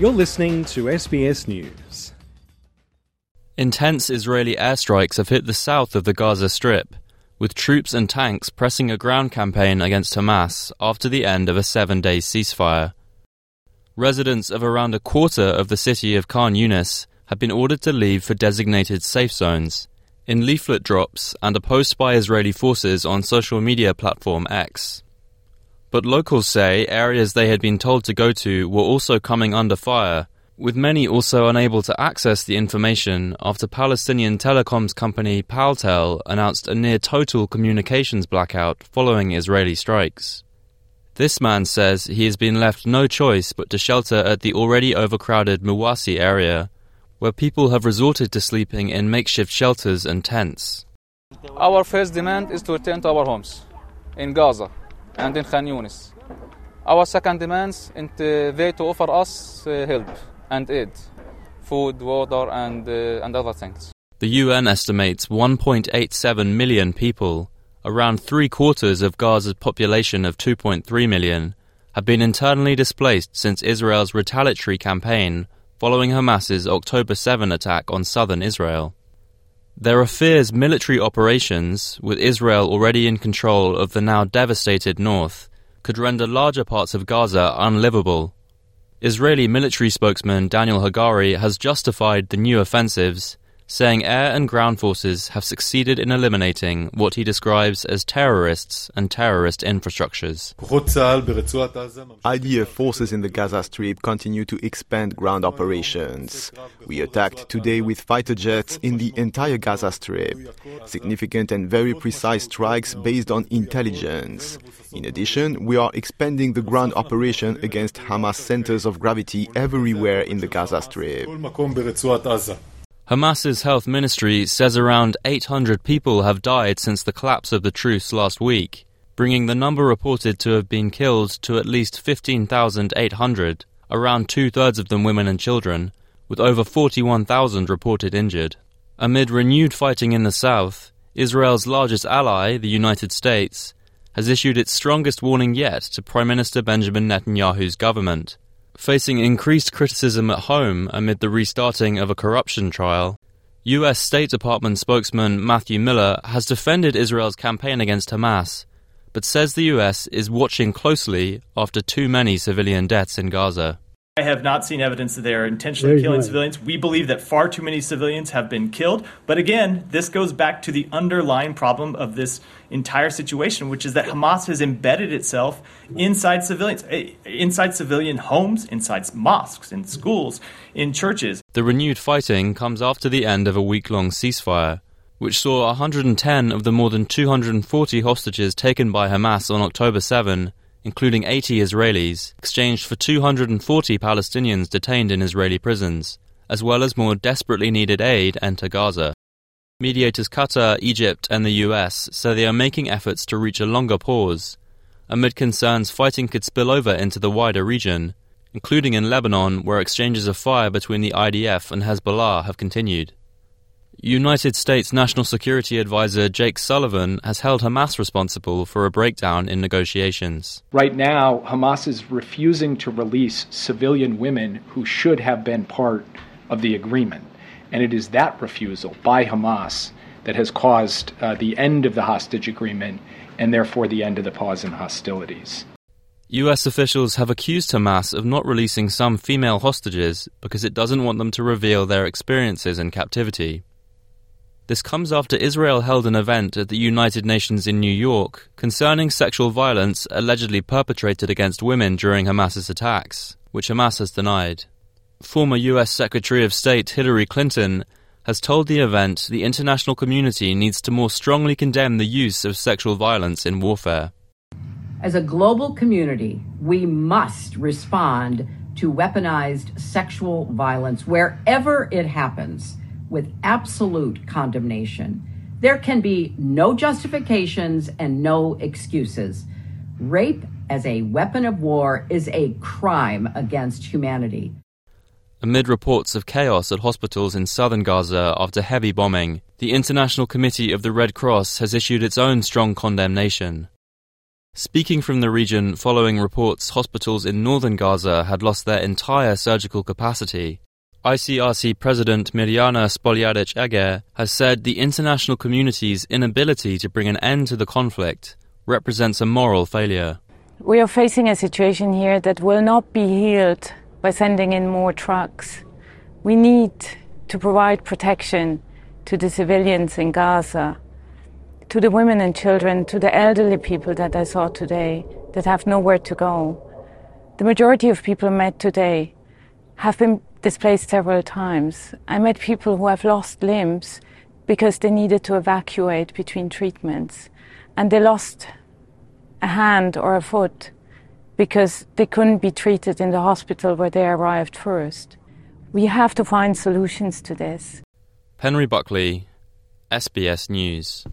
You're listening to SBS News. Intense Israeli airstrikes have hit the south of the Gaza Strip, with troops and tanks pressing a ground campaign against Hamas after the end of a seven day ceasefire. Residents of around a quarter of the city of Khan Younis have been ordered to leave for designated safe zones. In leaflet drops and a post by Israeli forces on social media platform X. But locals say areas they had been told to go to were also coming under fire, with many also unable to access the information after Palestinian telecoms company Paltel announced a near total communications blackout following Israeli strikes. This man says he has been left no choice but to shelter at the already overcrowded Muwasi area, where people have resorted to sleeping in makeshift shelters and tents. Our first demand is to return to our homes in Gaza and in Khan Younis. Our second demands to, they to offer us uh, help and aid, food, water, and, uh, and other things. The UN estimates 1.87 million people, around three quarters of Gaza's population of 2.3 million, have been internally displaced since Israel's retaliatory campaign following Hamas's October 7 attack on southern Israel. There are fears military operations, with Israel already in control of the now devastated north, could render larger parts of Gaza unlivable. Israeli military spokesman Daniel Hagari has justified the new offensives, saying air and ground forces have succeeded in eliminating what he describes as terrorists and terrorist infrastructures. IDF forces in the Gaza Strip continue to expand ground operations. We attacked today with fighter jets in the entire Gaza Strip. Significant and very precise strikes based on intelligence. In addition, we are expanding the ground operation against Hamas centers of gravity everywhere in the Gaza Strip. Hamas's health ministry says around 800 people have died since the collapse of the truce last week, bringing the number reported to have been killed to at least 15,800, around two thirds of them women and children, with over 41,000 reported injured. Amid renewed fighting in the south, Israel's largest ally, the United States, has issued its strongest warning yet to Prime Minister Benjamin Netanyahu's government facing increased criticism at home amid the restarting of a corruption trial. US State Department spokesman Matthew Miller has defended Israel's campaign against Hamas, but says the US is watching closely after too many civilian deaths in Gaza. I have not seen evidence that they are intentionally Very killing right. civilians. We believe that far too many civilians have been killed. But again, this goes back to the underlying problem of this entire situation, which is that Hamas has embedded itself inside civilians, eh, inside civilian homes, inside mosques, in schools, in churches. The renewed fighting comes after the end of a week long ceasefire, which saw 110 of the more than 240 hostages taken by Hamas on October 7 including 80 Israelis, exchanged for 240 Palestinians detained in Israeli prisons, as well as more desperately needed aid enter Gaza. Mediators Qatar, Egypt, and the US say they are making efforts to reach a longer pause, amid concerns fighting could spill over into the wider region, including in Lebanon, where exchanges of fire between the IDF and Hezbollah have continued. United States National Security Advisor Jake Sullivan has held Hamas responsible for a breakdown in negotiations. Right now, Hamas is refusing to release civilian women who should have been part of the agreement. And it is that refusal by Hamas that has caused uh, the end of the hostage agreement and therefore the end of the pause in hostilities. US officials have accused Hamas of not releasing some female hostages because it doesn't want them to reveal their experiences in captivity. This comes after Israel held an event at the United Nations in New York concerning sexual violence allegedly perpetrated against women during Hamas's attacks, which Hamas has denied. Former US Secretary of State Hillary Clinton has told the event the international community needs to more strongly condemn the use of sexual violence in warfare. As a global community, we must respond to weaponized sexual violence wherever it happens with absolute condemnation. There can be no justifications and no excuses. Rape as a weapon of war is a crime against humanity. Amid reports of chaos at hospitals in southern Gaza after heavy bombing, the International Committee of the Red Cross has issued its own strong condemnation. Speaking from the region following reports hospitals in northern Gaza had lost their entire surgical capacity, ICRC President Mirjana Spoljaric Egger has said the international community's inability to bring an end to the conflict represents a moral failure. We are facing a situation here that will not be healed by sending in more trucks. We need to provide protection to the civilians in Gaza, to the women and children, to the elderly people that I saw today that have nowhere to go. The majority of people met today have been displaced several times. I met people who have lost limbs because they needed to evacuate between treatments, and they lost a hand or a foot because they couldn't be treated in the hospital where they arrived first. We have to find solutions to this. Henry Buckley, SBS News.